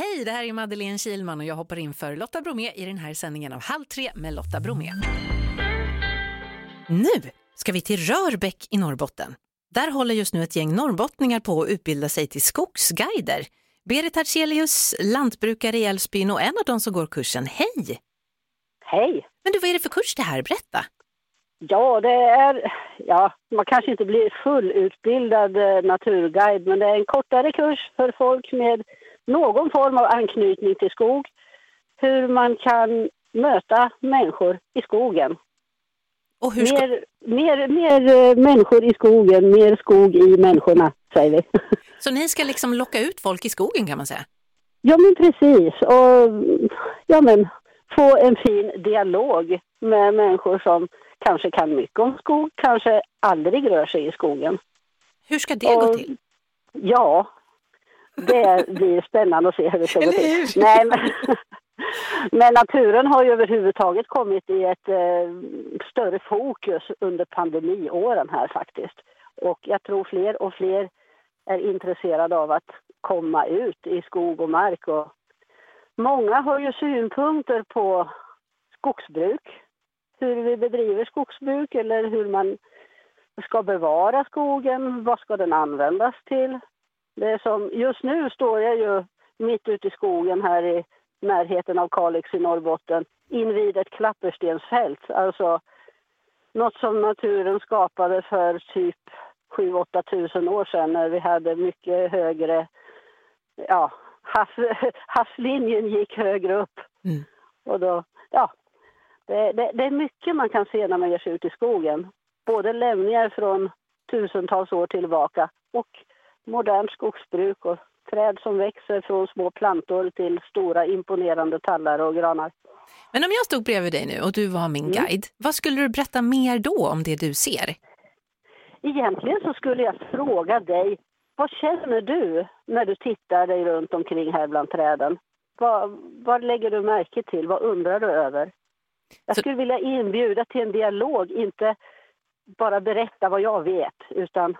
Hej, det här är Madeleine Kilman och jag hoppar in för Lotta Bromé i den här sändningen av Halv tre med Lotta Bromé. Nu ska vi till Rörbäck i Norrbotten. Där håller just nu ett gäng norrbottningar på att utbilda sig till skogsguider. Berit Hartzelius, lantbrukare i Älvsbyn och en av de som går kursen. Hej! Hej! Men du, vad är det för kurs det här? Berätta! Ja, det är, ja, man kanske inte blir fullutbildad eh, naturguide, men det är en kortare kurs för folk med någon form av anknytning till skog. Hur man kan möta människor i skogen. Och hur ska... Mer, mer, mer eh, människor i skogen, mer skog i människorna, säger vi. Så ni ska liksom locka ut folk i skogen kan man säga? Ja, men precis. Och ja, men få en fin dialog med människor som kanske kan mycket om skog, kanske aldrig rör sig i skogen. Hur ska det Och- gå till? Ja, det blir spännande att se hur det ska gå till. Nej, men, men naturen har ju överhuvudtaget kommit i ett eh, större fokus under pandemiåren här faktiskt. Och jag tror fler och fler är intresserade av att komma ut i skog och mark. Och många har ju synpunkter på skogsbruk, hur vi bedriver skogsbruk eller hur man ska bevara skogen, vad ska den användas till? Det är som, just nu står jag ju mitt ute i skogen här i närheten av Kalix i Norrbotten invid ett klapperstensfält. Alltså något som naturen skapade för typ 7-8 tusen år sedan när vi hade mycket högre, ja, havs, havslinjen gick högre upp. Mm. Och då, ja, det, det, det är mycket man kan se när man ger sig ut i skogen. Både lämningar från tusentals år tillbaka och modernt skogsbruk och träd som växer från små plantor till stora imponerande tallar och granar. Men om jag stod bredvid dig nu och du var min Mm. guide, vad skulle du berätta mer då om det du ser? Egentligen så skulle jag fråga dig, vad känner du när du tittar dig runt omkring här bland träden? Vad, vad lägger du märke till? Vad undrar du över? Jag Så- skulle vilja inbjuda till en dialog, inte bara berätta vad jag vet, utan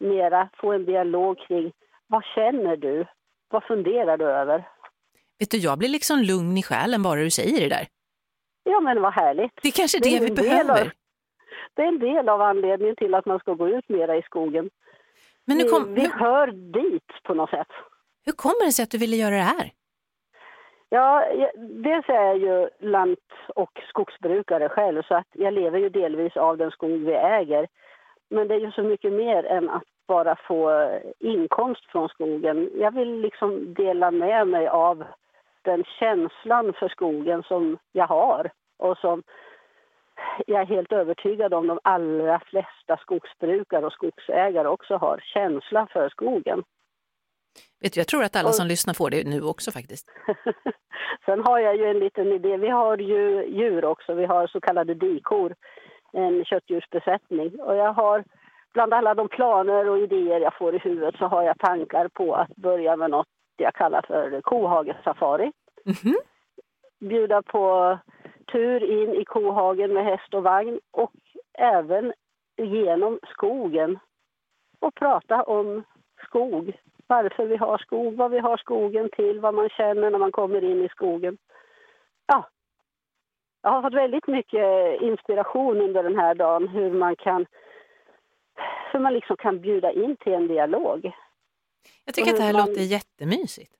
mera få en dialog kring vad känner du? Vad funderar du över? Vet du, jag blir liksom lugn i själen bara du säger det där. Ja, men vad härligt. Det är kanske Det det, är vi behöver. av- Det är en del av anledningen till att man ska gå ut mera i skogen. Men vi, kom, vi hur, hör dit på något sätt. hur kommer det sig att du ville göra det här? Ja, dels är jag ju lant och skogsbrukare själv så att jag lever ju delvis av den skog vi äger. Men det är ju så mycket mer än att bara få inkomst från skogen. Jag vill liksom dela med mig av den känslan för skogen som jag har och som jag är helt övertygad om de allra flesta skogsbrukare och skogsägare också har. Känsla för skogen. Vet du, jag tror att alla Och- som lyssnar får det nu också faktiskt. Sen har jag ju en liten idé. Vi har ju djur också. Vi har så kallade dikor, en köttdjursbesättning. Och jag har, bland alla de planer och idéer jag får i huvudet så har jag tankar på att börja med något jag kallar för kohagesafari. Mhm. Bjuda på tur in i kohagen med häst och vagn och även genom skogen och prata om skog. Varför vi har skog, vad vi har skogen till, vad man känner när man kommer in i skogen. Ja, jag har fått väldigt mycket inspiration under den här dagen hur man kan hur man liksom kan bjuda in till en dialog. Jag tycker att det här Man- låter jättemysigt.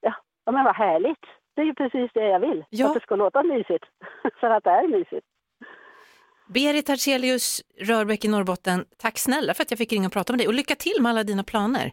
Ja, men vad härligt! Det är ju precis det jag vill, Ja. att det ska låta mysigt. För att det är mysigt. Berit Hartzelius, Rörbäck i Norrbotten, tack snälla för att jag fick ringa och prata med dig och lycka till med alla dina planer.